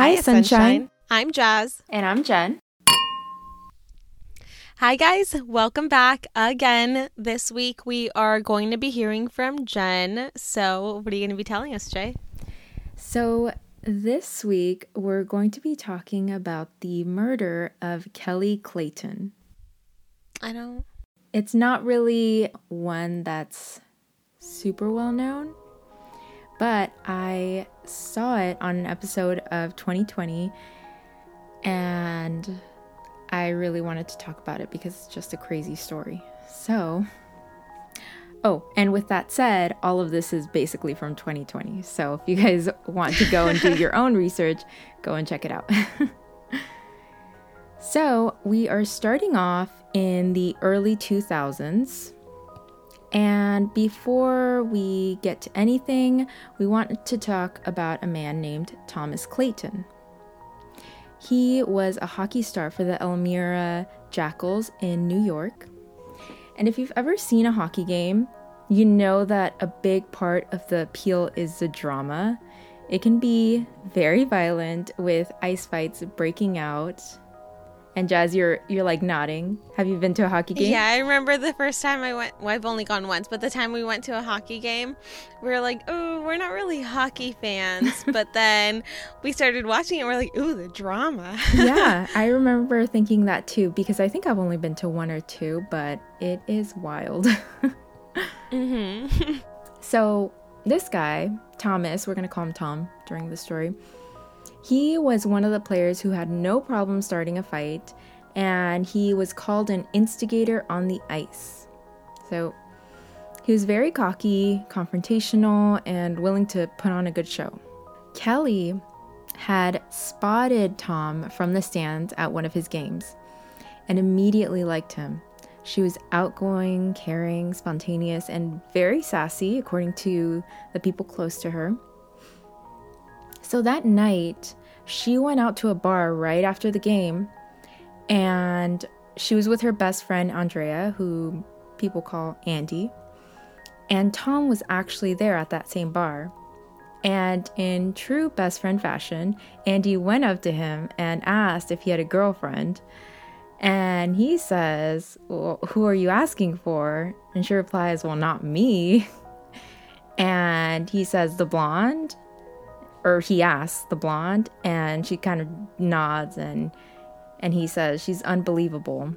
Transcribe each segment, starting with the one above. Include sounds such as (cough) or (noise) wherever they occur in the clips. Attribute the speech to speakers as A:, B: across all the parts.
A: Hi, Sunshine.
B: I'm Jazz.
A: And I'm Jen.
B: Hi, guys. Welcome back again. This week we are going to be hearing from Jen. So, what are you going to be telling us, Jay?
A: So, this week we're going to be talking about the murder of Kelley Clayton.
B: I don't.
A: It's not really one that's super well known, but I saw it on an episode of 2020 and I really wanted to talk about it because it's just a crazy story. So, oh, and with that said, all of this is basically from 2020. So if you guys (laughs) want to go and do your own research, go and check it out. (laughs) so, we are starting off in the early 2000s. And before we get to anything, we want to talk about a man named Thomas Clayton. He was a hockey star for the Elmira Jackals in New York. And if you've ever seen a hockey game, you know that a big part of the appeal is the drama. It can be very violent with ice fights breaking out and Jazz, you're you're like nodding. Have you been to a hockey game?
B: Yeah, I remember the first time I went. Well, I've only gone once, but the time we went to a hockey game, we were like, "Oh, we're not really hockey fans." (laughs) but then we started watching it. We're like, "Ooh, the drama."
A: yeah, (laughs) I remember thinking that too because I think I've only been to one or two, but it is wild. (laughs)
B: mm-hmm.
A: so this guy, Thomas, we're gonna call him Tom during the story he was one of the players who had no problem starting a fight, and he was called an instigator on the ice. So he was very cocky, confrontational, and willing to put on a good show. Kelley had spotted Tom from the stands at one of his games and immediately liked him. She was outgoing, caring, spontaneous, and very sassy, according to the people close to her. So that night, she went out to a bar right after the game and she was with her best friend Andrea, who people call Andy. And Tom was actually there at that same bar. And in true best friend fashion, Andy went up to him and asked if he had a girlfriend. And he says, Well, who are you asking for? And she replies, Well, not me. (laughs) And he says, The blonde? Or he asks the blonde and she kind of nods and and he says she's unbelievable.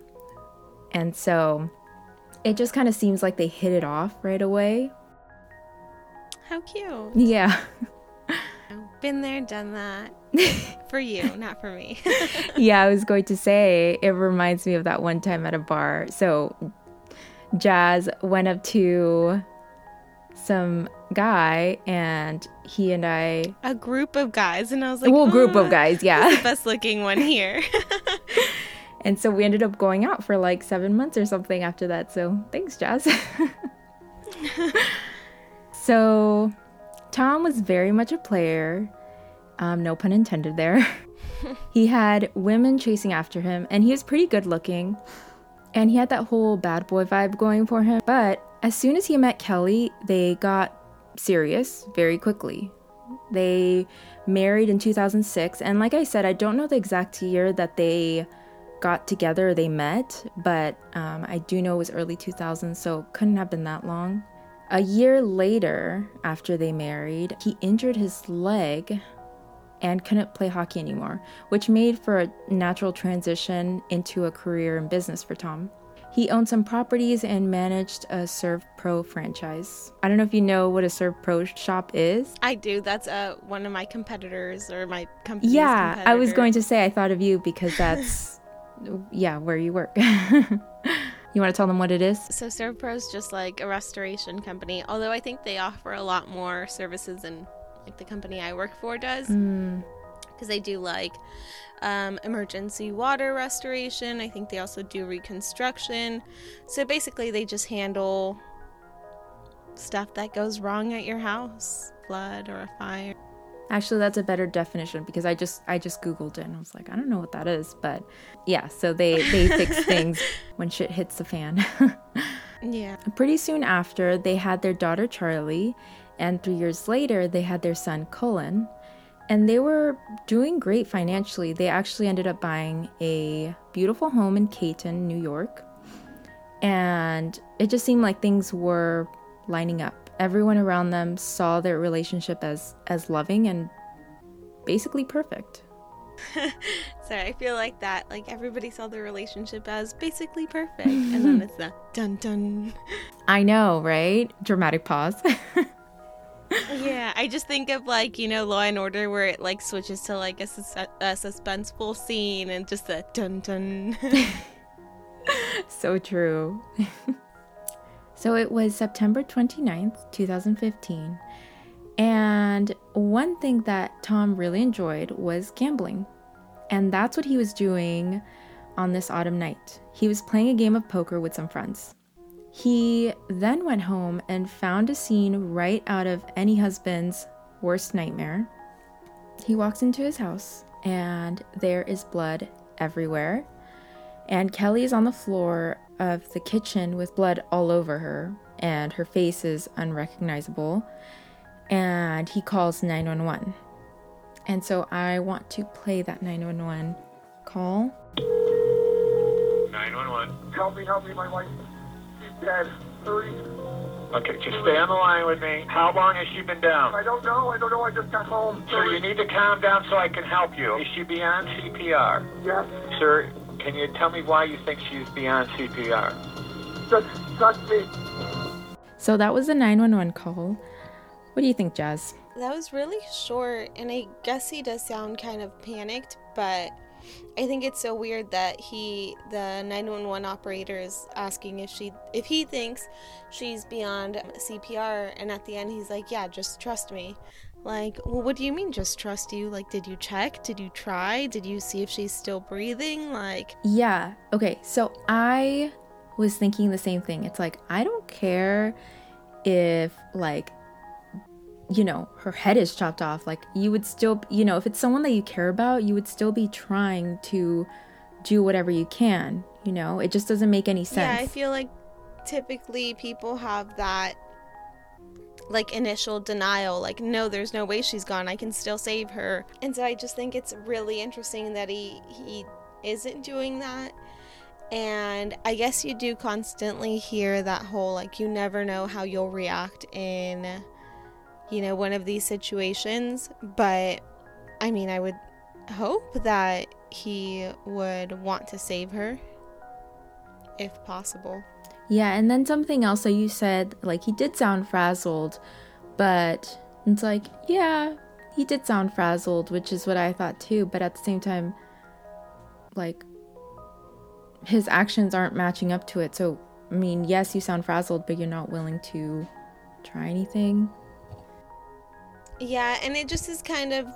A: And so it just kind of seems like they hit it off right away.
B: How cute.
A: Yeah. (laughs)
B: Been there done that. (laughs) For you not for me. (laughs)
A: Yeah i was going to say it reminds me of that one time at a bar. So jazz went up to some guy and he and I
B: a group of guys. And I was like
A: well oh, group of guys yeah.
B: the best looking one here. (laughs)
A: And so we ended up going out for like seven months or something after that. So thanks Jazz. (laughs) So Tom was very much a player. Um, no pun intended there. (laughs) He had women chasing after him and he was pretty good looking. And he had that whole bad boy vibe going for him. But as soon as he met Kelley, they got serious very quickly. They married in 2006, and like I said, I don't know the exact year that they got together, they met, but um, I do know it was early 2000s, so couldn't have been that long. A year later, after they married, he injured his leg and couldn't play hockey anymore, which made for a natural transition into a career in business for Tom. He owned some properties and managed a Serve Pro franchise. I don't know if you know what a SERVPRO shop is.
B: I do. That's uh, one of my competitors or my company.
A: Yeah, competitor. I was going to say I thought of you because that's, (laughs) yeah, where you work. (laughs) you want to tell them what it is?
B: So SERVPRO is just like a restoration company, although I think they offer a lot more services than like the company I work for does.
A: Mm
B: because they do like um, emergency water restoration. I think they also do reconstruction. So basically, they just handle stuff that goes wrong at your house, flood or a fire.
A: Actually, that's a better definition because I just I just googled it and I was like, I don't know what that is, but yeah. So they they fix (laughs) things when shit hits the fan.
B: yeah.
A: Pretty soon after, they had their daughter Charlie, and three years later, they had their son Cullen and they were doing great financially. They actually ended up buying a beautiful home in Caton, New York. And it just seemed like things were lining up. Everyone around them saw their relationship as as loving and basically perfect. (laughs)
B: Sorry, I feel like that. Like everybody saw their relationship as basically perfect, and then (laughs) it's the dun dun.
A: I know, right? Dramatic pause. (laughs)
B: yeah, I just think of like you know Law and Order where it like switches to like a, sus- a suspenseful scene and just a dun dun. (laughs)
A: so true. (laughs) so it was September 29th, 2015. And one thing that Tom really enjoyed was gambling. And that's what he was doing on this autumn night. He was playing a game of poker with some friends. He then went home and found a scene right out of any husband's worst nightmare. He walks into his house and there is blood everywhere. And Kelley is on the floor of the kitchen with blood all over her, and her face is unrecognizable. And he calls 911. And so I want to play that 911 call.
C: 911.
D: Help me, help me, my wife. She's dead. Hurry.
C: Okay, just stay on the line with me. How long has she been down?
D: I don't know, I don't know, I just got home.
C: Sir, you need to calm down so I can help you. Is she beyond CPR?
D: Yes,
C: Sir, can you tell me why you think she's beyond CPR?
D: just touch me.
A: So that was the 911 call. What do you think, Jazz?
B: That was really short, and I guess he does sound kind of panicked, but I think it's so weird that he, the 911 operator, is asking if she, if he thinks she's beyond CPR, and at the end he's like, "Yeah, just trust me." Like, well, what do you mean, just trust you? Like, did you check? Did you try? Did you see if she's still breathing? Like,
A: Yeah. Okay. So I was thinking the same thing. It's like, I don't care if, like, you know, her head is chopped off. Like, you would still, you know, if it's someone that you care about, you would still be trying to do whatever you can. You know, it just doesn't make any sense.
B: Yeah, I feel like typically people have that like initial denial like no there's no way she's gone i can still save her and so i just think it's really interesting that he he isn't doing that and i guess you do constantly hear that whole like you never know how you'll react in you know one of these situations but i mean i would hope that he would want to save her if possible
A: Yeah, and then something else that you said, like he did sound frazzled, but it's like, yeah, he did sound frazzled, which is what I thought too, but at the same time, like his actions aren't matching up to it. So, I mean, yes, you sound frazzled, but you're not willing to try anything.
B: Yeah, and it just is kind of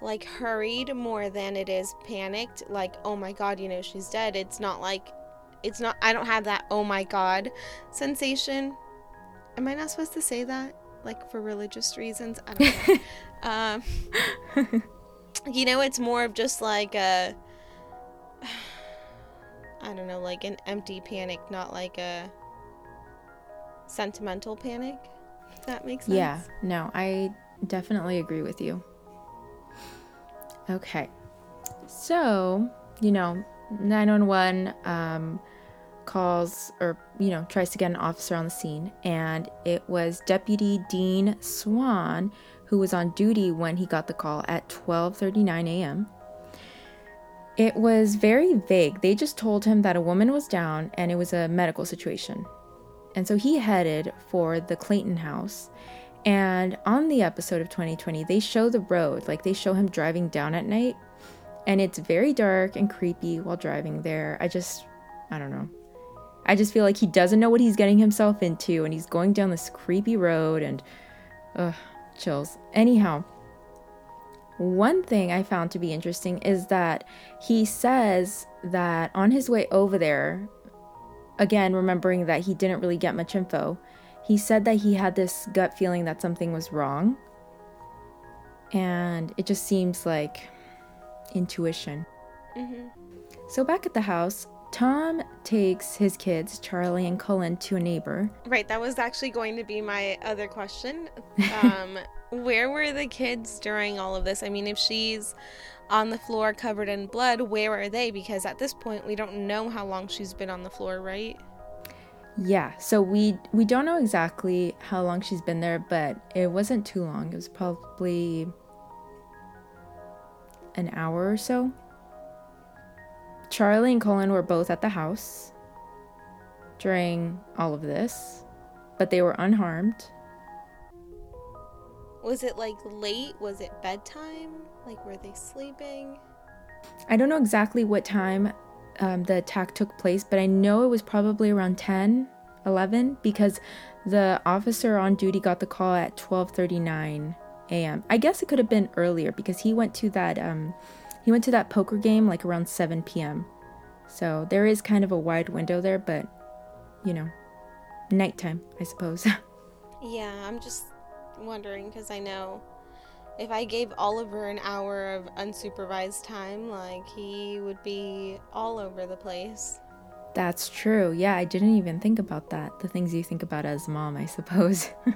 B: like hurried more than it is panicked. Like, oh my god, you know, she's dead. It's not like, it's not, I don't have that oh my god sensation. Am I not supposed to say that? Like for religious reasons? I don't know. (laughs) um, (laughs) you know, it's more of just like a, I don't know, like an empty panic, not like a sentimental panic. If that makes sense.
A: Yeah, no, I definitely agree with you. Okay. So, you know, 911 um, calls or, you know, tries to get an officer on the scene. And it was Deputy Dean Swan who was on duty when he got the call at 12:39 a.m. It was very vague. They just told him that a woman was down and it was a medical situation. And so he headed for the Clayton house. And on the episode of 2020, they show the road, like they show him driving down at night. And it's very dark and creepy while driving there. I just, I don't know. I just feel like he doesn't know what he's getting himself into and he's going down this creepy road and, ugh, chills. Anyhow, one thing I found to be interesting is that he says that on his way over there, again, remembering that he didn't really get much info, he said that he had this gut feeling that something was wrong. And it just seems like intuition.
B: hmm
A: So back at the house, Tom takes his kids, Charlie and Cullen, to a neighbor.
B: Right, that was actually going to be my other question. (laughs) Um, Where were the kids during all of this? I mean, if she's on the floor covered in blood, where are they? Because at this point, we don't know how long she's been on the floor, right?
A: Yeah, so we we don't know exactly how long she's been there, but it wasn't too long. It was probably an hour or so. Charlie and Cullen were both at the house during all of this, but they were unharmed.
B: Was it like late? Was it bedtime? Like, were they sleeping?
A: I don't know exactly what time um, the attack took place, but I know it was probably around 10, 11 because the officer on duty got the call at 12:39 a.m. I guess it could have been earlier because he went to that um, he went to that poker game like around 7 p.m. So there is kind of a wide window there, but you know, nighttime, I suppose. (laughs)
B: yeah, I'm just wondering because I know if I gave Oliver an hour of unsupervised time, like he would be all over the place.
A: That's true. Yeah, I didn't even think about that. The things you think about as mom, I suppose. (laughs)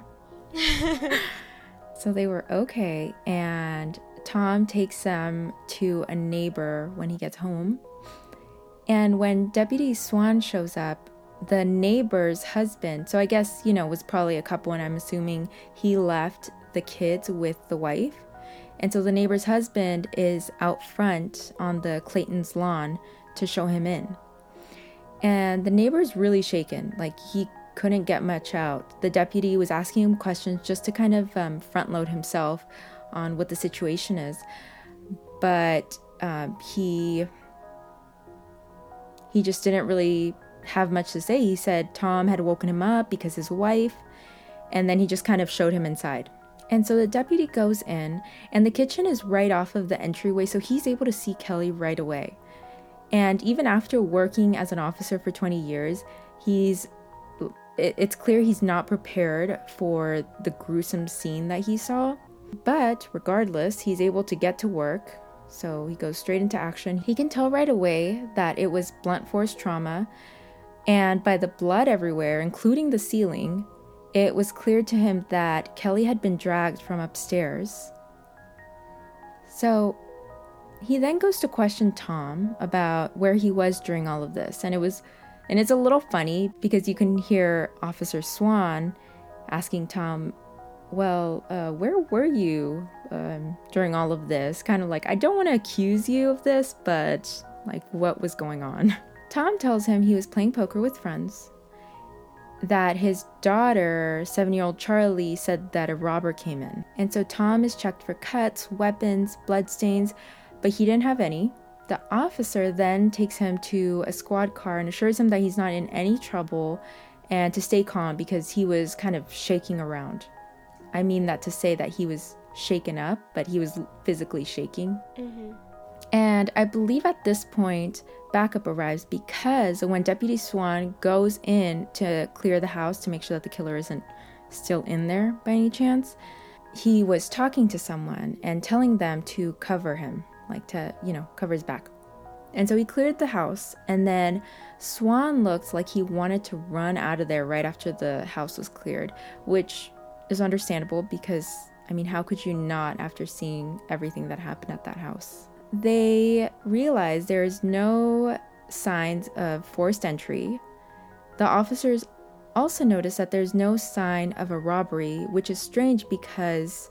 A: (laughs) so they were okay, and Tom takes them to a neighbor when he gets home. And when Deputy Swan shows up, the neighbor's husband, so I guess, you know, was probably a couple, and I'm assuming he left the kids with the wife. And so the neighbor's husband is out front on the Clayton's lawn to show him in. And the neighbor's really shaken. Like he couldn't get much out. The deputy was asking him questions just to kind of um, front load himself on what the situation is. But um, he he just didn't really have much to say. He said Tom had woken him up because his wife, and then he just kind of showed him inside. And so the deputy goes in, and the kitchen is right off of the entryway, so he's able to see Kelley right away. And even after working as an officer for 20 years, he's it's clear he's not prepared for the gruesome scene that he saw. But regardless, he's able to get to work, so he goes straight into action. He can tell right away that it was blunt force trauma, and by the blood everywhere, including the ceiling, it was clear to him that Kelley had been dragged from upstairs. So he then goes to question Tom about where he was during all of this, and it was and it's a little funny because you can hear Officer Swan asking Tom, Well, uh, where were you um, during all of this? Kind of like, I don't want to accuse you of this, but like, what was going on? (laughs) Tom tells him he was playing poker with friends that his daughter, seven year old Charlie, said that a robber came in. And so Tom is checked for cuts, weapons, bloodstains, but he didn't have any. The officer then takes him to a squad car and assures him that he's not in any trouble and to stay calm because he was kind of shaking around. I mean that to say that he was shaken up, but he was physically shaking. Mm-hmm. And I believe at this point, backup arrives because when Deputy Swan goes in to clear the house to make sure that the killer isn't still in there by any chance, he was talking to someone and telling them to cover him, like to, you know, cover his back. And so he cleared the house, and then Swan looked like he wanted to run out of there right after the house was cleared, which is understandable because, I mean, how could you not after seeing everything that happened at that house? They realize there is no signs of forced entry. The officers also notice that there's no sign of a robbery, which is strange because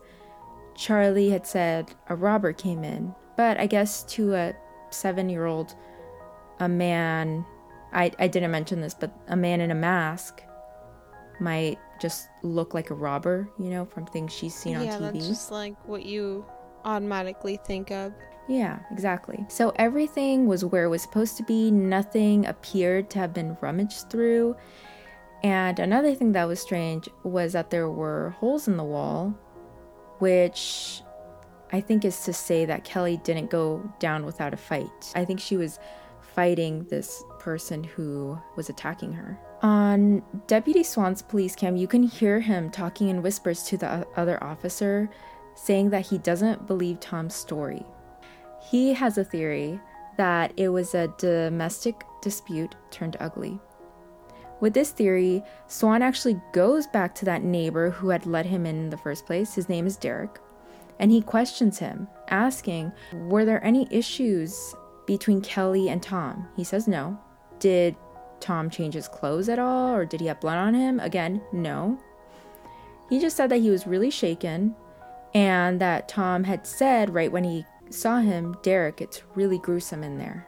A: Charlie had said a robber came in. But I guess to a seven year old, a man, I, I didn't mention this, but a man in a mask might just look like a robber, you know, from things she's seen
B: yeah,
A: on TV.
B: Yeah, that's just like what you automatically think of.
A: Yeah, exactly. So everything was where it was supposed to be. Nothing appeared to have been rummaged through. And another thing that was strange was that there were holes in the wall, which I think is to say that Kelley didn't go down without a fight. I think she was fighting this person who was attacking her. On Deputy Swan's police cam, you can hear him talking in whispers to the other officer, saying that he doesn't believe Tom's story. He has a theory that it was a domestic dispute turned ugly, With this theory, Swan actually goes back to that neighbor who had let him in in the first place. His name is Derek. And he questions him, asking, Were there any issues between Kelley and Tom? He says no. Did Tom change his clothes at all, or did he have blood on him? Again, no. He just said that he was really shaken and that Tom had said right when he saw him, Derek, it's really gruesome in there.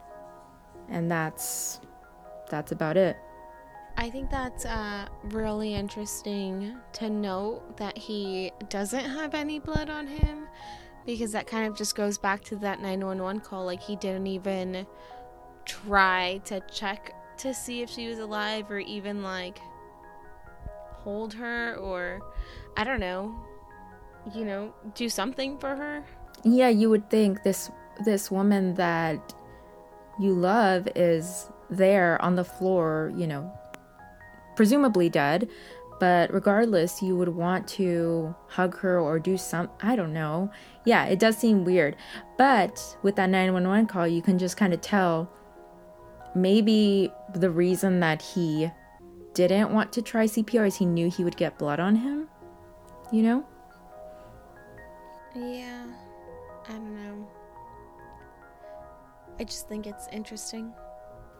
A: And that's that's about it.
B: I think that's uh, really interesting to note that he doesn't have any blood on him because that kind of just goes back to that 911 call. Like, he didn't even try to check to see if she was alive or even like hold her or I don't know, you know, do something for her.
A: Yeah, you would think this this woman that you love is there on the floor, you know, presumably dead, but regardless, you would want to hug her or do some I don't know. Yeah, it does seem weird. But with that 911 call, you can just kind of tell maybe the reason that he didn't want to try CPR is he knew he would get blood on him. You know?
B: Yeah. I don't know. I just think it's interesting.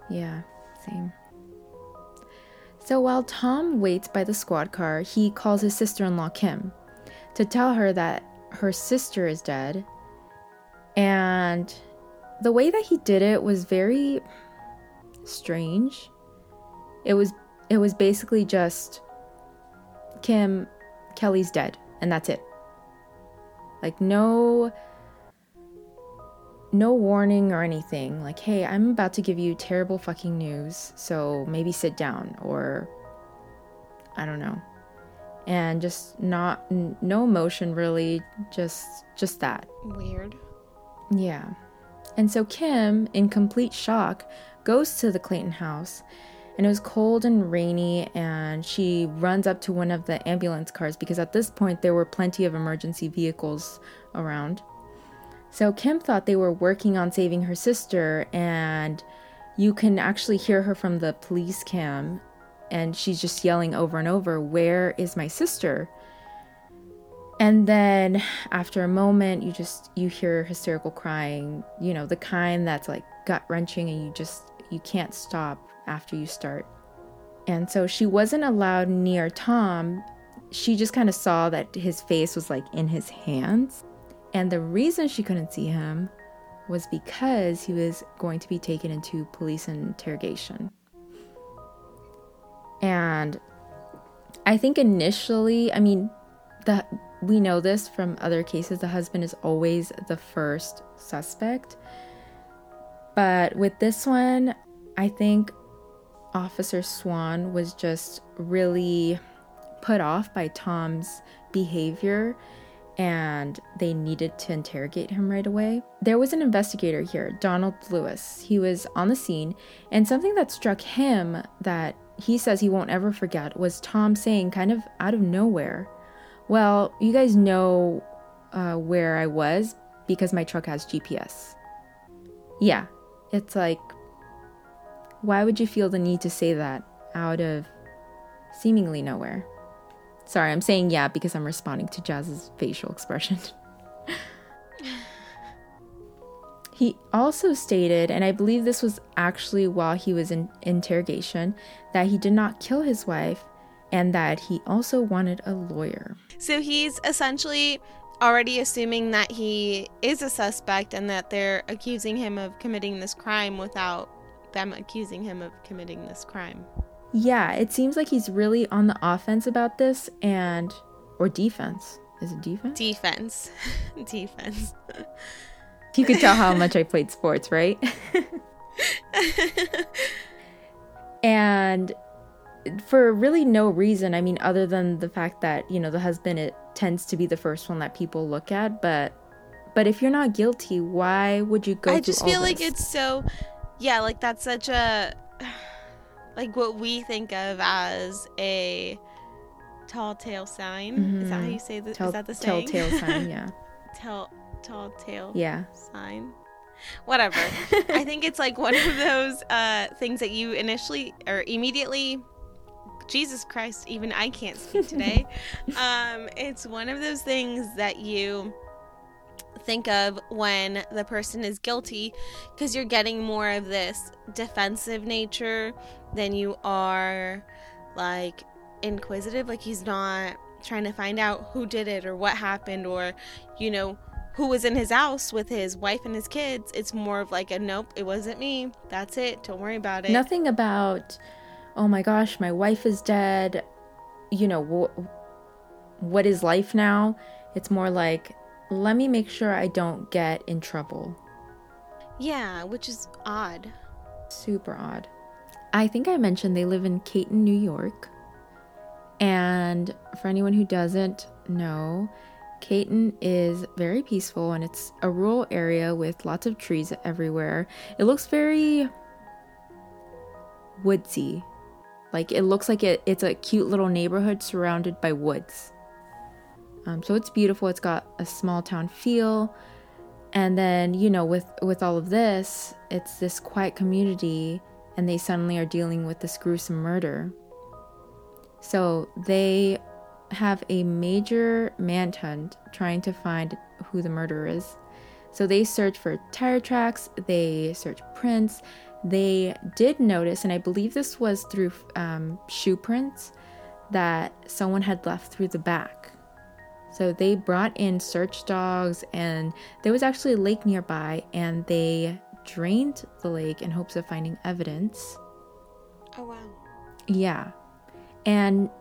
A: Yeah, same. So while Tom waits by the squad car, he calls his sister in law, Kim, to tell her that her sister is dead. And the way that he did it was very strange. It was it was basically just Kim Kelley's dead and that's it. Like no no warning or anything. Like, hey, I'm about to give you terrible fucking news, so maybe sit down or I don't know. And just not n- no emotion really, just just that.
B: Weird.
A: Yeah. And so Kim, in complete shock, goes to the Clayton house. And it was cold and rainy, and she runs up to one of the ambulance cars because at this point there were plenty of emergency vehicles around. So Kim thought they were working on saving her sister, and you can actually hear her from the police cam, and she's just yelling over and over, Where is my sister? And then after a moment, you just you hear hysterical crying, you know, the kind that's like gut wrenching and you just you can't stop after you start. And so she wasn't allowed near Tom. She just kind of saw that his face was like in his hands. And the reason she couldn't see him was because he was going to be taken into police interrogation. And I think initially, I mean, the we know this from other cases, the husband is always the first suspect. But with this one, I think Officer Swan was just really put off by Tom's behavior and they needed to interrogate him right away. There was an investigator here, Donald Lewis. He was on the scene, and something that struck him that he says he won't ever forget was Tom saying, kind of out of nowhere, Well, you guys know uh, where I was because my truck has GPS. Yeah, it's like, why would you feel the need to say that out of seemingly nowhere? Sorry, I'm saying yeah because I'm responding to Jazz's facial expression. he also stated, and I believe this was actually while he was in interrogation, that he did not kill his wife and that he also wanted a lawyer.
B: So he's essentially already assuming that he is a suspect and that they're accusing him of committing this crime without them accusing him of committing this crime.
A: Yeah, it seems like he's really on the offense about this and or defense. Is it defense?
B: Defense. (laughs) defense.
A: You could tell how (laughs) much I played sports, right? (laughs) and for really no reason, I mean other than the fact that, you know, the husband it tends to be the first one that people look at, but but if you're not guilty, why would you go
B: I just feel like
A: this?
B: it's so yeah, like that's such a like what we think of as a tall tale sign. Is that how
A: Mhm.
B: you say that? Is
A: Tell-
B: that the saying?
A: telltale sign, (laughs) yeah.
B: tell tall tale
A: Yeah.
B: sign. Whatever. I think it's like one of those uh, things that you initially or immediately Jesus Christ, even I can't speak today. (laughs) um, it's one of those things that you think of when the person is guilty because you're getting more of this defensive nature than you are like inquisitive. Like he's not trying to find out who did it or what happened or, you know, who was in his house with his wife and his kids. It's more of like a nope, it wasn't me. That's it. Don't worry about it.
A: Nothing about, oh my gosh, my wife is dead. You know, wh- what is life now? It's more like, let me make sure I don't get in trouble.
B: Yeah, which is odd.
A: Super odd. I think I mentioned they live in Caton, New York. And for anyone who doesn't know, Caton is very peaceful and it's a rural area with lots of trees everywhere. It looks very woodsy. Like it looks like it, it's a cute little neighborhood surrounded by woods. Um, so it's beautiful. It's got a small town feel. And then, you know, with with all of this, it's this quiet community and they suddenly are dealing with this gruesome murder. So they have a major manhunt trying to find who the murderer is. So they search for tire tracks, they search prints. They did notice, and I believe this was through um, shoe prints, that someone had left through the back. So they brought in search dogs, and there was actually a lake nearby, and they drained the lake in hopes of finding evidence.
B: Oh, wow.
A: Yeah. And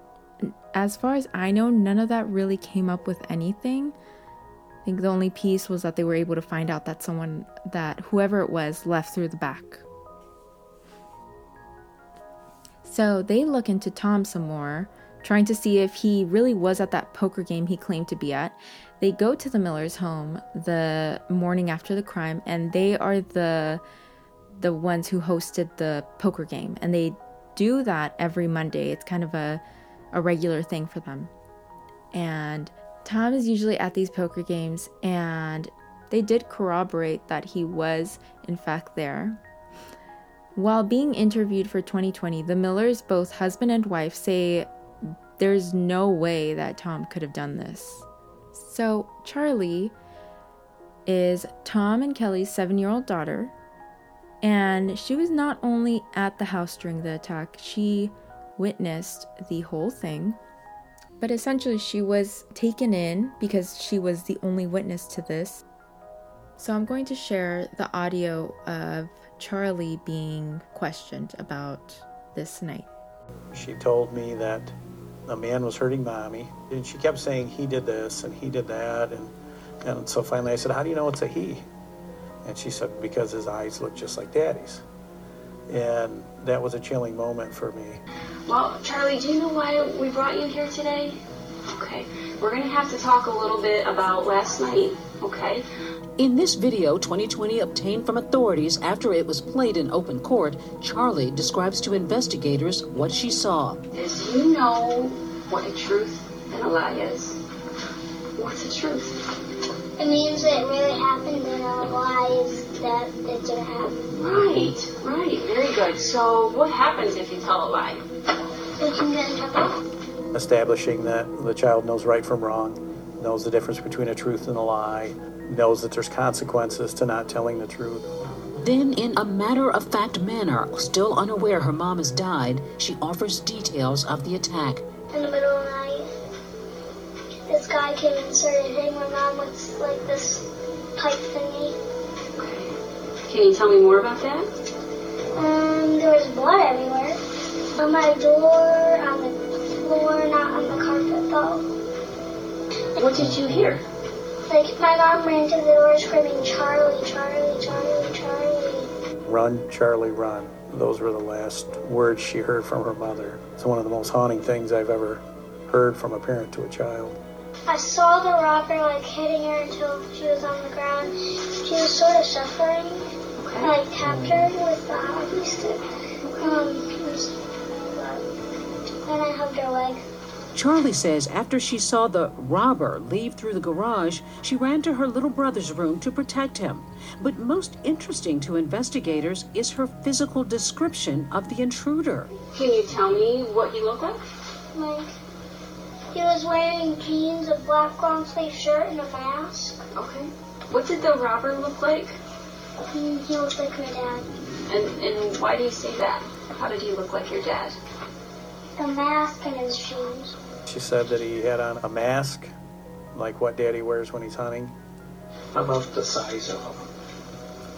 A: as far as I know, none of that really came up with anything. I think the only piece was that they were able to find out that someone, that whoever it was, left through the back. So they look into Tom some more, trying to see if he really was at that poker game he claimed to be at. They go to the Miller's home the morning after the crime, and they are the the ones who hosted the poker game, and they do that every Monday. It's kind of a a regular thing for them. And Tom is usually at these poker games, and they did corroborate that he was, in fact, there. While being interviewed for 2020, the Millers, both husband and wife, say there's no way that Tom could have done this. So, Charlie is Tom and Kelley's seven year old daughter, and she was not only at the house during the attack, she witnessed the whole thing. But essentially, she was taken in because she was the only witness to this. So, I'm going to share the audio of Charlie being questioned about this night.
E: She told me that a man was hurting mommy, and she kept saying he did this and he did that, and and so finally I said, "How do you know it's a he?" And she said, "Because his eyes look just like daddy's." And that was a chilling moment for me.
F: Well, Charlie, do you know why we brought you here today? Okay, we're gonna have to talk a little bit about last night, okay?
G: In this video 2020 obtained from authorities after it was played in open court, Charlie describes to investigators what she saw.
F: Does you know what a truth and a lie is? What's a truth?
H: It means it really happened and a lie is that it didn't happen.
F: Right, right, very good. So, what happens if you tell a lie?
H: We can get in trouble.
E: Establishing that the child knows right from wrong, knows the difference between a truth and a lie, knows that there's consequences to not telling the truth.
G: Then, in a matter of fact manner, still unaware her mom has died, she offers details of the attack.
H: In the middle of the night, this guy came and started hitting my mom with like this pipe thingy.
F: Can you tell me more about that?
H: Um, there was blood everywhere. On my door, on the floor, not
F: What did you hear?
H: Like my mom ran to the door screaming, Charlie, Charlie, Charlie, Charlie.
E: Run, Charlie, run. Those were the last words she heard from her mother. It's one of the most haunting things I've ever heard from a parent to a child.
H: I saw the robber like hitting her until she was on the ground. She was sort of suffering. I like tapped her with the hockey stick. Um, it was- then I hugged her leg.
G: Charlie says after she saw the robber leave through the garage, she ran to her little brother's room to protect him. But most interesting to investigators is her physical description of the intruder.
F: Can you tell me what he looked like?
H: Like, he was wearing jeans, a black long sleeve shirt, and a mask.
F: Okay. What did the robber look like?
H: And he looked like my dad.
F: And and why do you say that? How did he look like your dad?
H: The mask and his jeans.
E: She said that he had on a mask, like what Daddy wears when he's hunting.
I: About the size of him?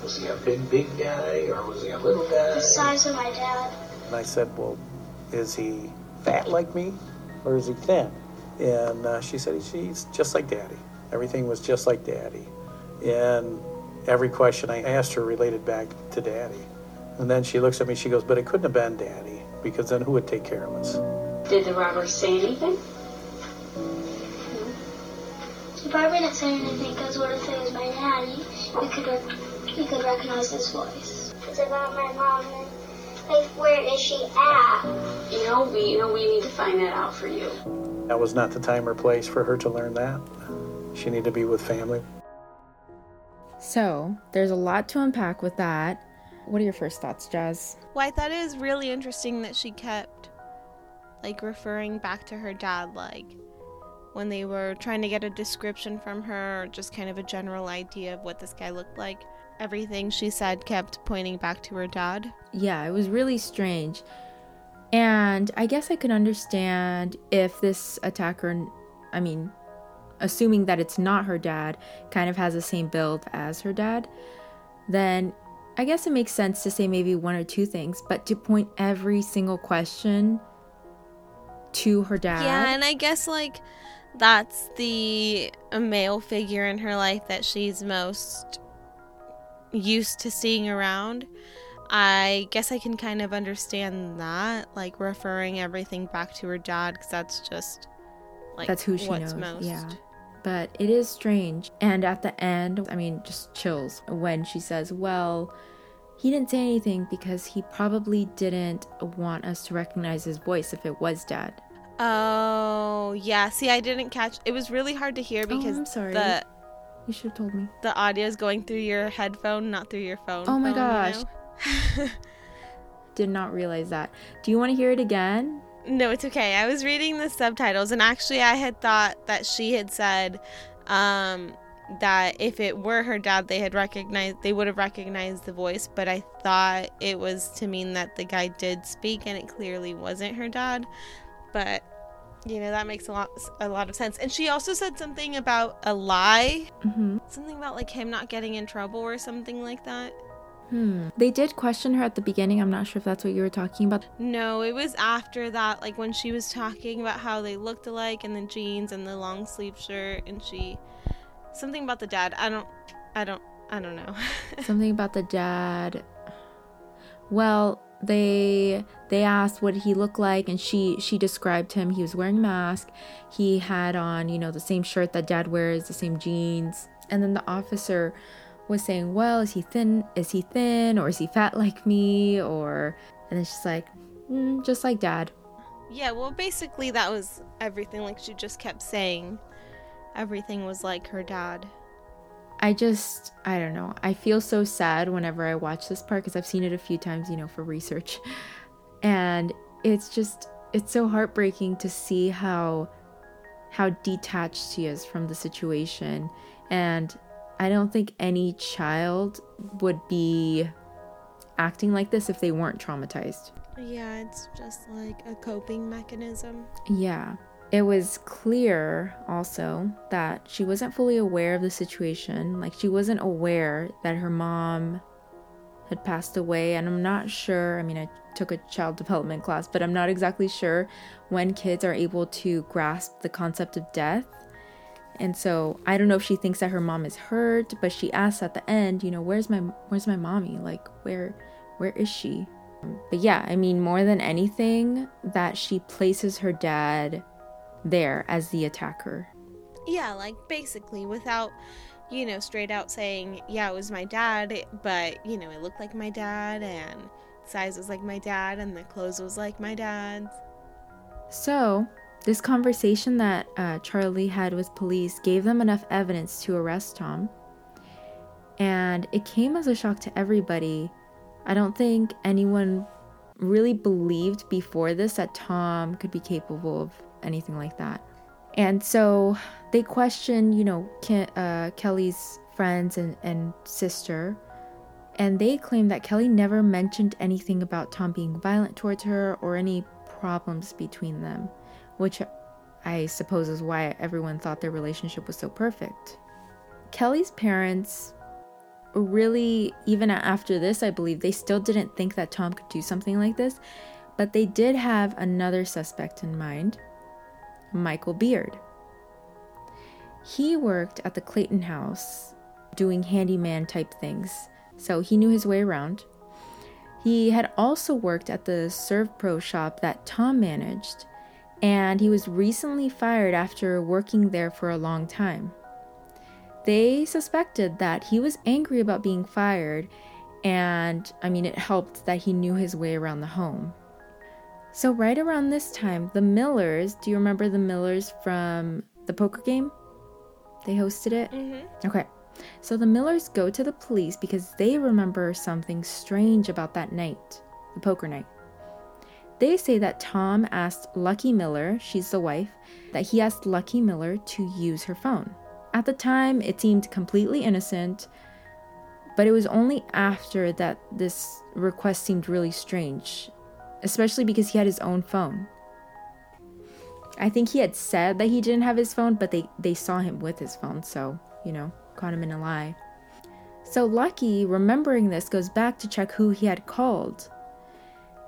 I: Was he a big, big guy or was he a little guy?
H: The size of my dad.
E: And I said, Well, is he fat like me or is he thin? And uh, she said, He's just like Daddy. Everything was just like Daddy. And every question I asked her related back to Daddy. And then she looks at me, she goes, But it couldn't have been Daddy because then who would take care of us?
F: Did the robber say anything?
H: He probably didn't say anything because what if it was my daddy? We could rec- we could recognize his voice. It's about my mom and like where is she at?
F: You know, we you know we need to find that out for you.
E: That was not the time or place for her to learn that. She needed to be with family.
A: So, there's a lot to unpack with that. What are your first thoughts, Jazz?
B: Well, I thought it was really interesting that she kept like referring back to her dad, like when they were trying to get a description from her, or just kind of a general idea of what this guy looked like. Everything she said kept pointing back to her dad.
A: Yeah, it was really strange. And I guess I could understand if this attacker, I mean, assuming that it's not her dad, kind of has the same build as her dad, then I guess it makes sense to say maybe one or two things, but to point every single question to her dad.
B: Yeah, and I guess like that's the male figure in her life that she's most used to seeing around. I guess I can kind of understand that, like referring everything back to her dad, because that's just like
A: That's who she knows,
B: most.
A: yeah. but it is strange. And at the end, I mean, just chills when she says, Well, he didn't say anything because he probably didn't want us to recognize his voice if it was dad.
B: Oh yeah. See, I didn't catch. It was really hard to hear because
A: Oh, I'm sorry.
B: the
A: You should have told me.
B: the audio is going through your headphone, not through your phone.
A: Oh my
B: phone,
A: gosh. (laughs) Did not realize that. Do you want to hear it again?
B: No, it's okay. I was reading the subtitles, and actually, I had thought that she had said um, that if it were her dad, they had recognized they would have recognized the voice. But I thought it was to mean that the guy did speak, and it clearly wasn't her dad. But you know that makes a lot a lot of sense. And she also said something about a lie,
A: Mm-hmm.
B: something about like him not getting in trouble or something like that.
A: Hmm. They did question her at the beginning. I'm not sure if that's what you were talking about.
B: No, it was after that, like when she was talking about how they looked alike and the jeans and the long sleeve shirt and she something about the dad. I don't I don't I don't know. (laughs)
A: Something about the dad. Well, they they asked what he looked like and she she described him. He was wearing a mask. He had on, you know, the same shirt that dad wears, the same jeans. And then the officer was saying, "Well, is he thin? Is he thin or is he fat like me?" Or and it's just like, mm, just like dad.
B: yeah, well basically that was everything like she just kept saying everything was like her dad.
A: I just, I don't know. I feel so sad whenever I watch this part because I've seen it a few times, you know, for research. (laughs) And it's just, it's so heartbreaking to see how, how detached she is from the situation. And I don't think any child would be acting like this if they weren't traumatized.
B: Yeah, it's just like a coping mechanism.
A: Yeah. It was clear also that she wasn't fully aware of the situation. Like, she wasn't aware that her mom had passed away. And I'm not sure, I mean, I took a child development class, but I'm not exactly sure when kids are able to grasp the concept of death. And so I don't know if she thinks that her mom is hurt, but she asks at the end, you know, where's my where's my mommy? Like where where is she? But yeah, I mean more than anything that she places her dad there as the attacker.
B: Yeah, like basically without, you know, straight out saying, yeah, it was my dad, but, you know, it looked like my dad and size was like my dad and the clothes was like my dad's.
A: So, This conversation that uh, Charlie had with police gave them enough evidence to arrest Tom. And it came as a shock to everybody. I don't think anyone really believed before this that Tom could be capable of anything like that. And so they question, you know, uh, Kelley's friends and, and sister. And they claim that Kelley never mentioned anything about Tom being violent towards her or any problems between them, which I suppose is why everyone thought their relationship was so perfect. Kelley's parents really, even after this, I believe, they still didn't think that Tom could do something like this, but they did have another suspect in mind Michael Beard. He worked at the Clayton house doing handyman type things, so he knew his way around. He had also worked at the SERVPRO shop that Tom managed, and he was recently fired after working there for a long time. They suspected that he was angry about being fired, and I mean, it helped that he knew his way around the home. So, right around this time, the Millers do you remember the Millers from the poker game? They hosted it?
B: Mm-hmm.
A: Okay. So the Millers go to the police because they remember something strange about that night, the poker night. They say that Tom asked Lucky Miller, she's the wife, that he asked Lucky Miller to use her phone. At the time, it seemed completely innocent, but it was only after that this request seemed really strange, especially because he had his own phone. I think he had said that he didn't have his phone, but they, they saw him with his phone, so, you know, caught him in a lie. So Lucky, remembering this, goes back to check who he had called.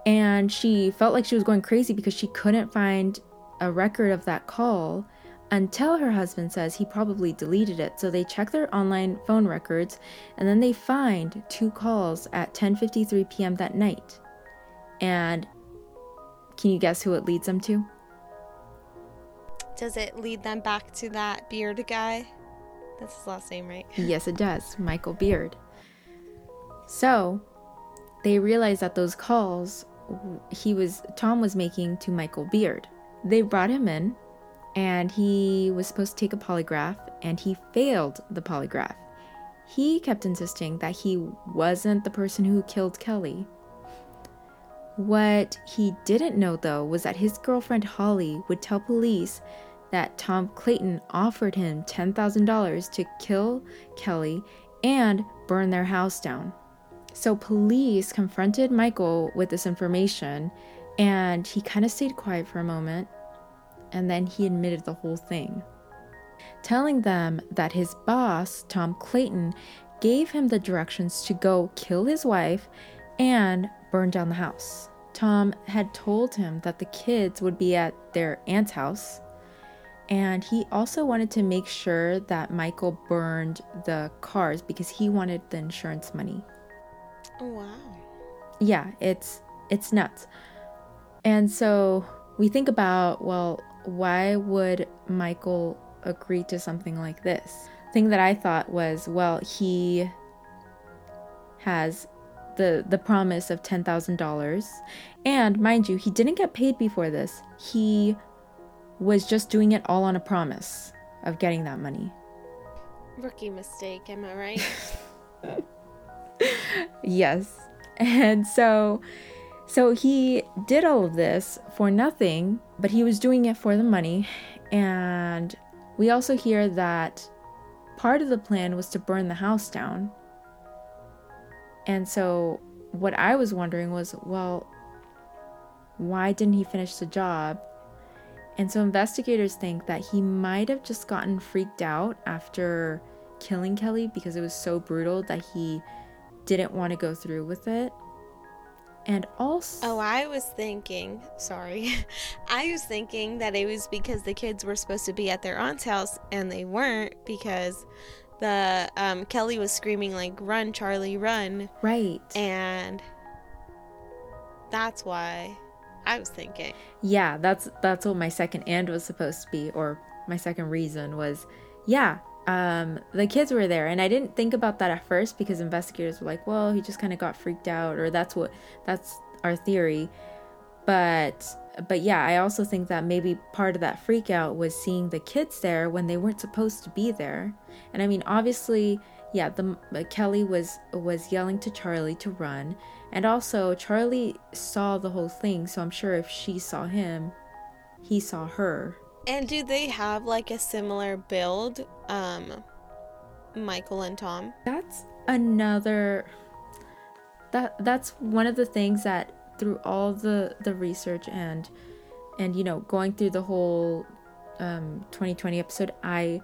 A: And she felt like she was going crazy because she couldn't find a record of that call until her husband says he probably deleted it. So they check their online phone records and then they find two calls at 10:53 p.m. that night. And can you guess who it leads them to?
B: Does it lead them back to that beard guy? That's his last name, right? (laughs)
A: Yes, it does. Michael Beard. So, they realized that those calls he was Tom was making to Michael Beard. They brought him in and he was supposed to take a polygraph and he failed the polygraph. He kept insisting that he wasn't the person who killed Kelley. What he didn't know though was that his girlfriend Holly would tell police that Tom Clayton offered him $10,000 to kill Kelley and burn their house down. So police confronted Michael with this information and he kind of stayed quiet for a moment and then he admitted the whole thing, telling them that his boss, Tom Clayton, gave him the directions to go kill his wife and burn down the house. Tom had told him that the kids would be at their aunt's house, and he also wanted to make sure that Michael burned the cars because he wanted the insurance money.
B: Oh, wow.
A: Yeah, it's it's nuts. And so we think about, well, why would Michael agree to something like this? Thing that I thought was, well, he has the the promise of ten thousand dollars, and mind you, he didn't get paid before this. He was just doing it all on a promise of getting that money.
B: Rookie mistake, am I right? (laughs)
A: yes, and so so he did all of this for nothing, but he was doing it for the money. And we also hear that part of the plan was to burn the house down. And so what I was wondering was, well, why didn't he finish the job? And so investigators think that he might have just gotten freaked out after killing Kelley because it was so brutal that he didn't want to go through with it. And also.
B: Oh, I was thinking, sorry. (laughs) I was thinking that it was because the kids were supposed to be at their aunt's house and they weren't because the um, Kelley was screaming like "Run, Charlie, run!"
A: Right.
B: And that's why I was thinking.
A: Yeah, that's that's what my second and was supposed to be, or my second reason was, yeah, um, the kids were there, and I didn't think about that at first because investigators were like, "Well, he just kind of got freaked out," or that's what that's our theory. But but yeah, I also think that maybe part of that freak out was seeing the kids there when they weren't supposed to be there. And I mean, obviously, yeah, the uh, Kelley was was yelling to Charlie to run, and also Charlie saw the whole thing, so I'm sure if she saw him, he saw her.
B: And do they have like a similar build, um, Michael and Tom?
A: That's another that that's one of the things that through all the the research and and you know going through the whole um 2020 episode I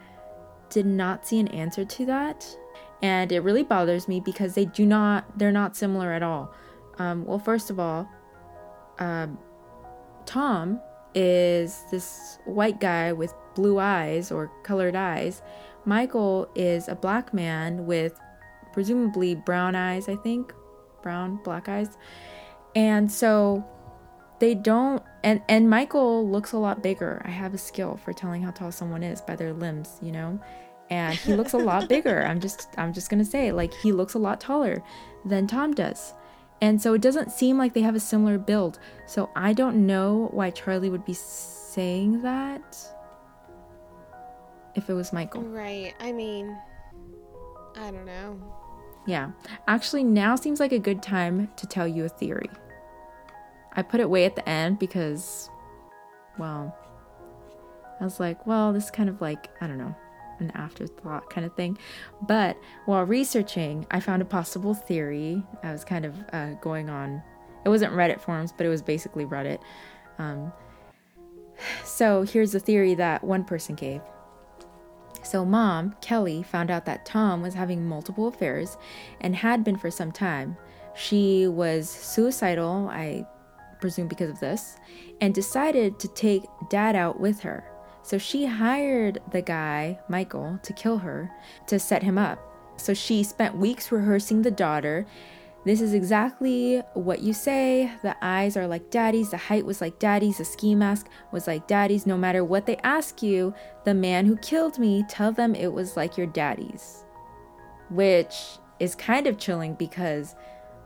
A: did not see an answer to that and it really bothers me because they do not they're not similar at all um well first of all um Tom is this white guy with blue eyes or colored eyes. Michael is a black man with presumably brown eyes, I think. Brown, black eyes. And so they don't and and Michael looks a lot bigger. I have a skill for telling how tall someone is by their limbs, you know? And he looks a lot bigger. (laughs) I'm just I'm just going to say like he looks a lot taller than Tom does. And so it doesn't seem like they have a similar build. So I don't know why Charlie would be saying that if it was Michael.
B: Right. I mean, I don't know.
A: Yeah. Actually, now seems like a good time to tell you a theory. I put it way at the end because, well, I was like, well, this is kind of like, I don't know, an afterthought kind of thing. But while researching, I found a possible theory. I was kind of uh, going on, it wasn't Reddit forums, but it was basically Reddit. Um, so here's the theory that one person gave. So, mom, Kelley, found out that Tom was having multiple affairs and had been for some time. She was suicidal, I presume because of this, and decided to take dad out with her. So she hired the guy, Michael, to kill her to set him up. So she spent weeks rehearsing the daughter. This is exactly what you say. The eyes are like daddy's, the height was like daddy's, the ski mask was like daddy's. No matter what they ask you, the man who killed me, tell them it was like your daddy's. Which is kind of chilling because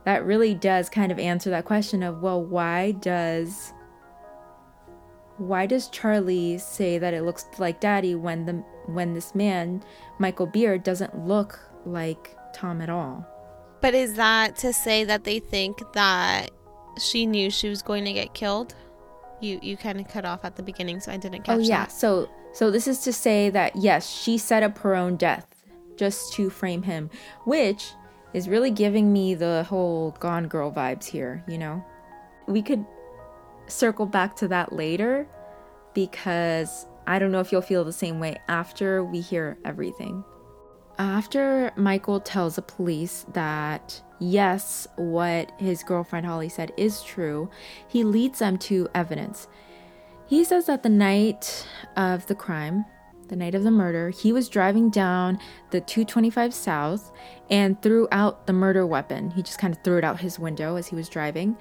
A: that really does kind of answer that question of, well, why does why does Charlie say that it looks like Daddy when the when this man, Michael Beard, doesn't look like Tom at all?
B: But is that to say that they think that she knew she was going to get killed? You you kind of cut off at the beginning, so I didn't catch.
A: Oh yeah,
B: that.
A: so so this is to say that yes, she set up her own death just to frame him, which is really giving me the whole Gone Girl vibes here. You know, we could circle back to that later because I don't know if you'll feel the same way after we hear everything. After Michael tells the police that yes, what his girlfriend Holly said is true, he leads them to evidence. He says that the night of the crime, the night of the murder, he was driving down the 225 South and threw out the murder weapon. He just kind of threw it out his window as he was driving.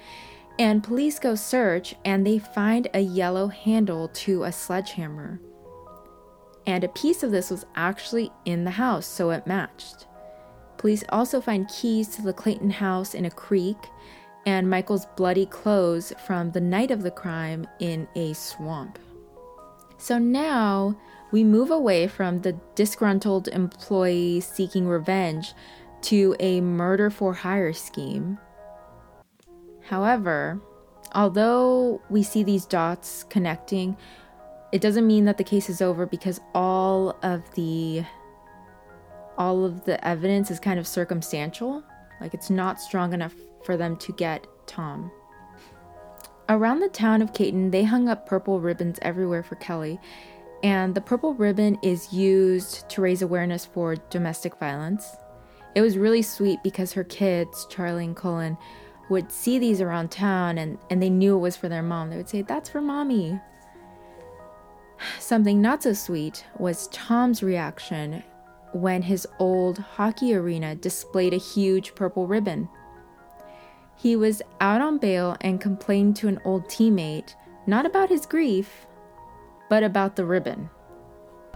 A: And police go search and they find a yellow handle to a sledgehammer. And a piece of this was actually in the house, so it matched. Police also find keys to the Clayton house in a creek and Michael's bloody clothes from the night of the crime in a swamp. So now we move away from the disgruntled employee seeking revenge to a murder for hire scheme. However, although we see these dots connecting, it doesn't mean that the case is over because all of the all of the evidence is kind of circumstantial. Like it's not strong enough for them to get Tom. Around the town of Caton, they hung up purple ribbons everywhere for Kelley, and the purple ribbon is used to raise awareness for domestic violence. It was really sweet because her kids, Charlie and Cullen, would see these around town and, and they knew it was for their mom. They would say, That's for mommy. (sighs) Something not so sweet was Tom's reaction when his old hockey arena displayed a huge purple ribbon. He was out on bail and complained to an old teammate, not about his grief, but about the ribbon.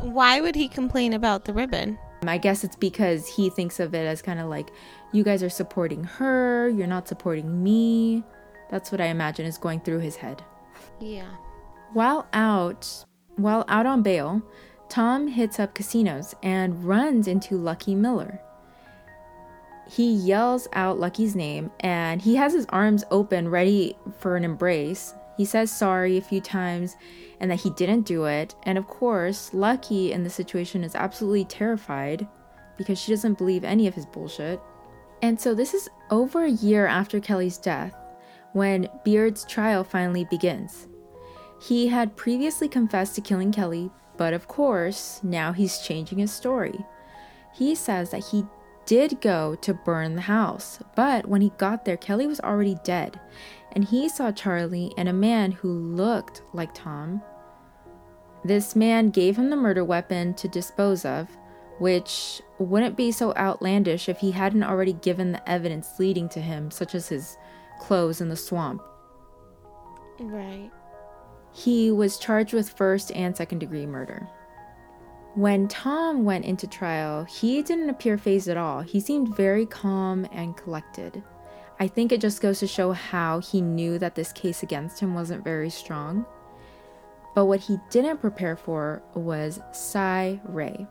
B: Why would he complain about the ribbon?
A: Um, I guess it's because he thinks of it as kind of like, you guys are supporting her, you're not supporting me. That's what I imagine is going through his head.
B: Yeah.
A: While out, while out on bail, Tom hits up casinos and runs into Lucky Miller. He yells out Lucky's name and he has his arms open, ready for an embrace. He says sorry a few times and that he didn't do it. And of course, Lucky in the situation is absolutely terrified because she doesn't believe any of his bullshit. And so this is over a year after Kelley's death when Beard's trial finally begins. He had previously confessed to killing Kelley, but of course, now he's changing his story. He says that he did go to burn the house, but when he got there, Kelley was already dead, and he saw Charlie and a man who looked like Tom. This man gave him the murder weapon to dispose of, which wouldn't be so outlandish if he hadn't already given the evidence leading to him, such as his clothes in the swamp.
B: Right.
A: He was charged with first and second degree murder. When Tom went into trial, he didn't appear phased at all. He seemed very calm and collected. I think it just goes to show how he knew that this case against him wasn't very strong. But what he didn't prepare for was Cy Ray.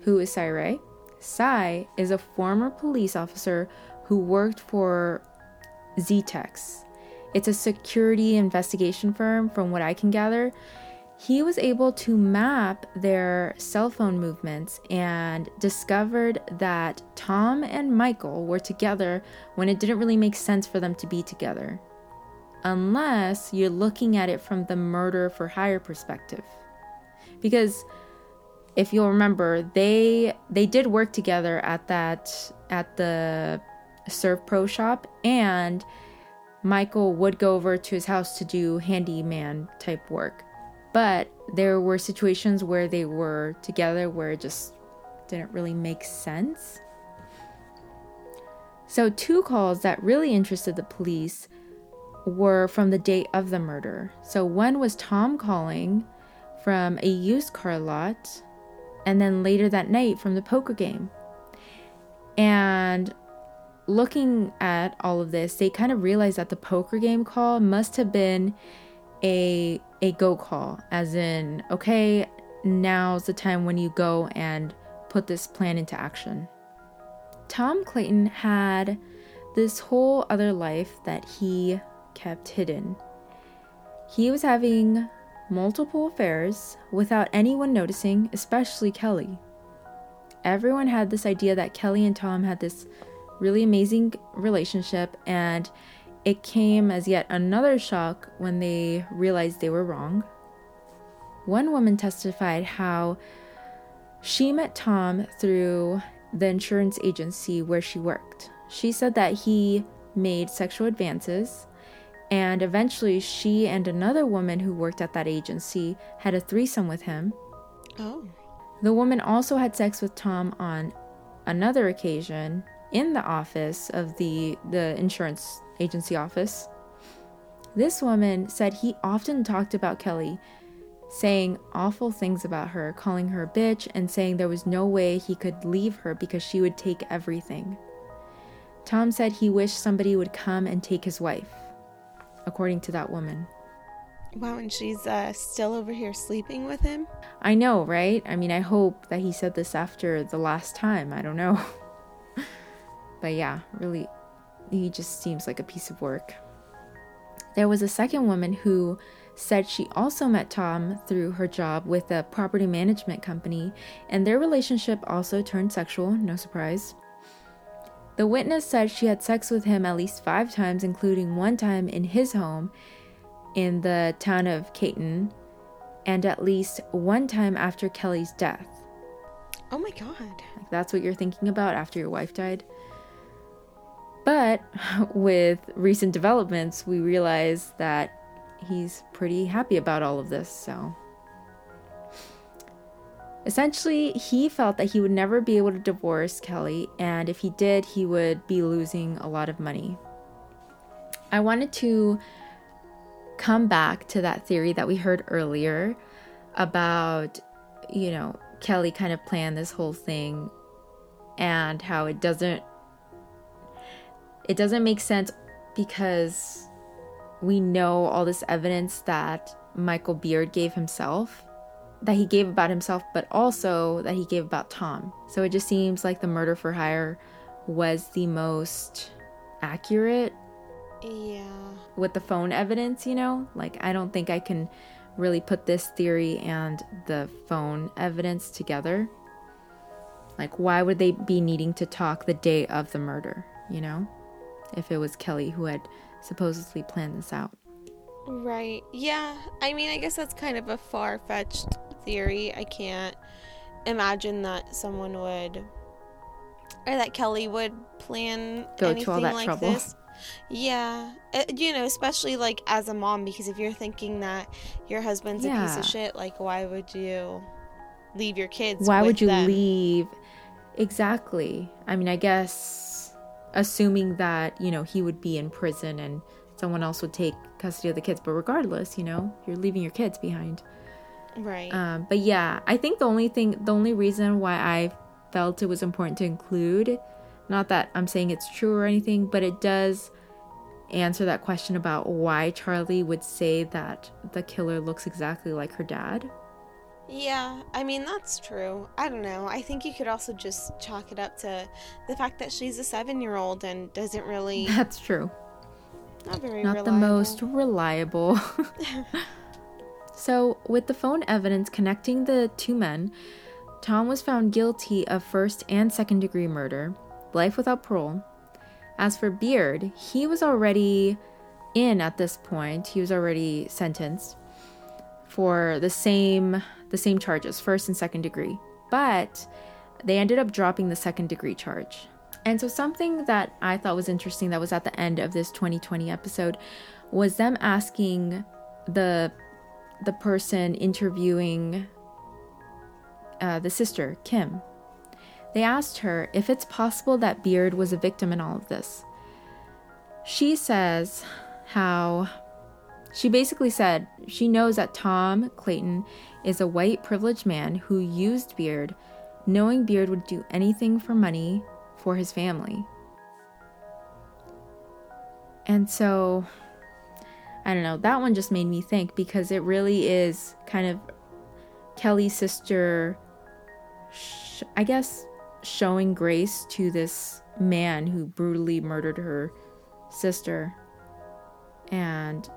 A: Who is Cy Ray? Cy is a former police officer who worked for Zetex. It's a security investigation firm, from what I can gather. He was able to map their cell phone movements and discovered that Tom and Michael were together when it didn't really make sense for them to be together. Unless you're looking at it from the murder for hire perspective. Because if you'll remember, they they did work together at that at the SERVPRO shop and Michael would go over to his house to do handyman type work. But there were situations where they were together where it just didn't really make sense. So, two calls that really interested the police were from the date of the murder. So, one was Tom calling from a used car lot, and then later that night from the poker game. And looking at all of this, they kind of realized that the poker game call must have been a a go call, as in, okay, now's the time when you go and put this plan into action. Tom Clayton had this whole other life that he kept hidden. He was having multiple affairs without anyone noticing, especially Kelley. Everyone had this idea that Kelley and Tom had this really amazing relationship, and it came as yet another shock when they realized they were wrong. One woman testified how she met Tom through the insurance agency where she worked. She said that he made sexual advances, and eventually she and another woman who worked at that agency had a threesome with him.
B: Oh.
A: The woman also had sex with Tom on another occasion in the office of the the insurance agency office. This woman said he often talked about Kelley, saying awful things about her, calling her a bitch, and saying there was no way he could leave her because she would take everything. Tom said he wished somebody would come and take his wife, according to that woman.
B: Wow, and she's uh, still over here sleeping with him?
A: I know, right? I mean, I hope that he said this after the last time. I don't know. (laughs) but yeah, really, he just seems like a piece of work. There was a second woman who said she also met Tom through her job with a property management company, and their relationship also turned sexual, no surprise. The witness said she had sex with him at least five times, including one time in his home in the town of Caton, and at least one time after Kelley's death.
B: Oh my god.
A: That's what you're thinking about after your wife died? But (laughs) with recent developments, we realize that he's pretty happy about all of this, so. Essentially, he felt that he would never be able to divorce Kelley, and if he did, he would be losing a lot of money. I wanted to come back to that theory that we heard earlier about, you know, Kelley kind of planned this whole thing and how it doesn't it doesn't make sense because we know all this evidence that Michael Beard gave himself, that he gave about himself, but also that he gave about Tom. So it just seems like the murder for hire was the most accurate
B: Yeah.
A: with the phone evidence, you know? Like, I don't think I can really put this theory and the phone evidence together. Like, why would they be needing to talk the day of the murder, you know? If it was Kelley who had supposedly planned this out.
B: Right. Yeah. I mean, I guess that's kind of a far fetched theory. I can't imagine that someone would, or that Kelley would plan
A: Go to
B: anything
A: all that
B: like
A: trouble.
B: this. Yeah. Uh, you know, especially like as a mom, because if you're thinking that your husband's a piece of shit, like, why would you leave your kids?
A: Why would you
B: them?
A: leave? Exactly. I mean, I guess assuming that, you know, he would be in prison and someone else would take custody of the kids, but regardless, you know, you're leaving your kids behind.
B: Right.
A: Um, but yeah, I think the only thing, the only reason why I felt it was important to include, not that I'm saying it's true or anything, but it does answer that question about why Charlie would say that the killer looks exactly like her dad.
B: Yeah, I mean, that's true. I don't know. I think you could also just chalk it up to the fact that she's a seven year old and doesn't really. (laughs)
A: That's true.
B: Not very
A: Not the most reliable. (laughs) so, with the phone evidence connecting the two men, Tom was found guilty of first and second degree murder, life without parole. As for Beard, he was already in at this point. He was already sentenced for the same the same charges, first and second degree. But they ended up dropping the second degree charge. And so something that I thought was interesting that was at the end of this 2020 episode was them asking the the person interviewing uh, the sister, Kim. They asked her if it's possible that Beard was a victim in all of this. She says how she basically said she knows that Tom Clayton is a white privileged man who used Beard, knowing Beard would do anything for money for his family. And so, I don't know, that one just made me think because it really is kind of Kelley's sister, sh- I guess, showing grace to this man who brutally murdered her sister. And,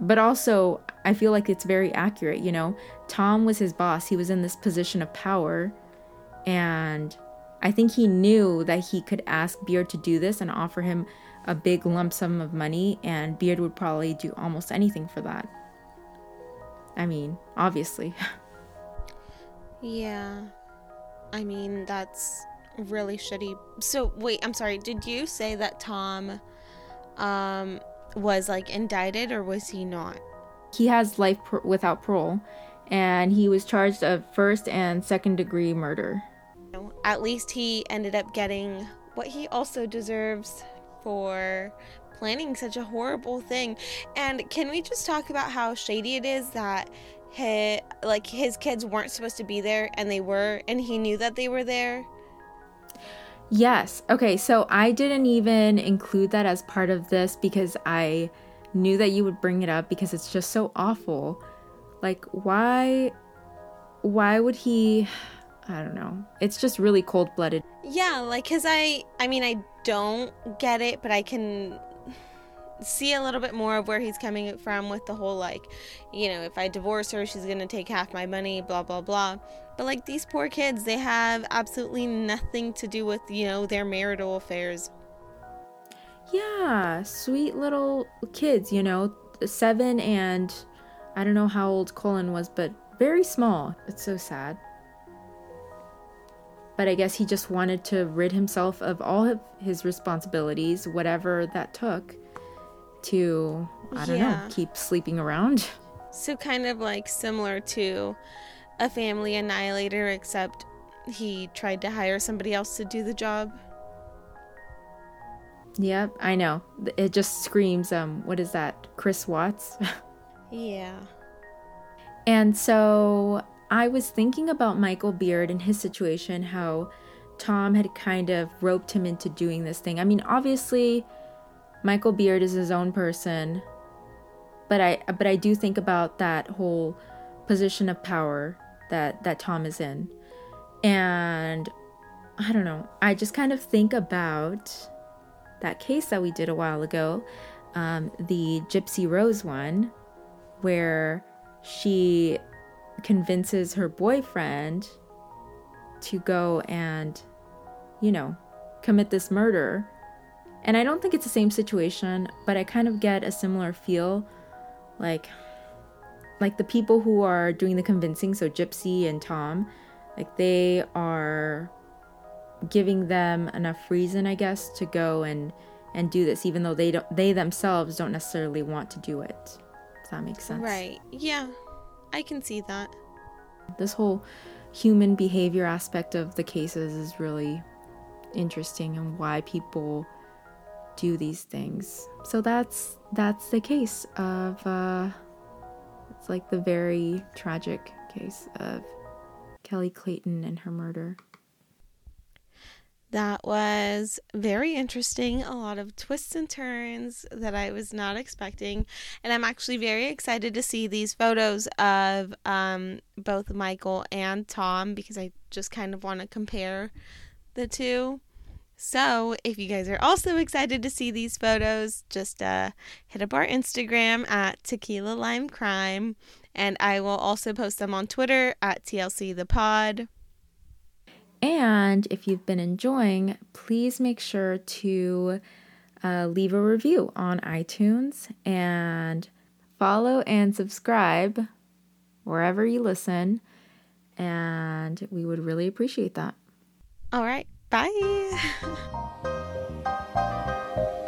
A: but also, I feel like it's very accurate, you know? Tom was his boss, he was in this position of power, and I think he knew that he could ask Beard to do this and offer him a big lump sum of money, and Beard would probably do almost anything for that. I mean, obviously. (laughs)
B: Yeah. I mean, that's really shitty. So, wait, I'm sorry. Did you say that Tom um was like indicted or was he not?
A: he has life without parole, and he was charged of first and second degree murder.
B: At least he ended up getting what he also deserves for planning such a horrible thing. And can we just talk about how shady it is that his, like his kids weren't supposed to be there and they were and he knew that they were there?
A: Yes. Okay, so I didn't even include that as part of this because I knew that you would bring it up because it's just so awful. Like why why would he I don't know. It's just really cold-blooded.
B: Yeah, like cuz I I mean I don't get it, but I can see a little bit more of where he's coming from with the whole like, you know, if I divorce her, she's to take half my money, blah blah blah. But like these poor kids, they have absolutely nothing to do with, you know, their marital affairs.
A: Yeah, sweet little kids, you know, 7 and I don't know how old Cullen was, but very small. It's so sad. But I guess he just wanted to rid himself of all of his responsibilities, whatever that took, to, I don't
B: Yeah.
A: know, keep sleeping around. (laughs)
B: So kind of like similar to a family annihilator except he tried to hire somebody else to do the job.
A: Yep, I know. It just screams, um, what is that? Chris Watts? (laughs)
B: Yeah.
A: And so I was thinking about Michael Beard and his situation, how Tom had kind of roped him into doing this thing. I mean, obviously, Michael Beard is his own person, but I but I do think about that whole position of power that that Tom is in. And I don't know. I just kind of think about that case that we did a while ago, um, the Gypsy Rose one, where she convinces her boyfriend to go and, you know, commit this murder. And I don't think it's the same situation, but I kind of get a similar feel like like the people who are doing the convincing, so Gypsy and Tom, like they are giving them enough reason, I guess, to go and and do this, even though they don't they themselves don't necessarily want to do it. Does that make sense?
B: Right. Yeah. I can see that.
A: This whole human behavior aspect of the cases is really interesting and why people do these things. So that's that's the case of uh it's like the very tragic case of Kelley Clayton and her murder.
B: That was very interesting. A lot of twists and turns that I was not expecting. And I'm actually very excited to see these photos of um, both Michael and Tom because I just kind of want to compare the two. So, if you guys are also excited to see these photos, just uh, hit up our Instagram at Tequila Lime Crime, and I will also post them on Twitter at TLC the Pod.
A: And if you've been enjoying, please make sure to uh, leave a review on iTunes and follow and subscribe wherever you listen. And we would really appreciate that.
B: All right. Bye. (laughs)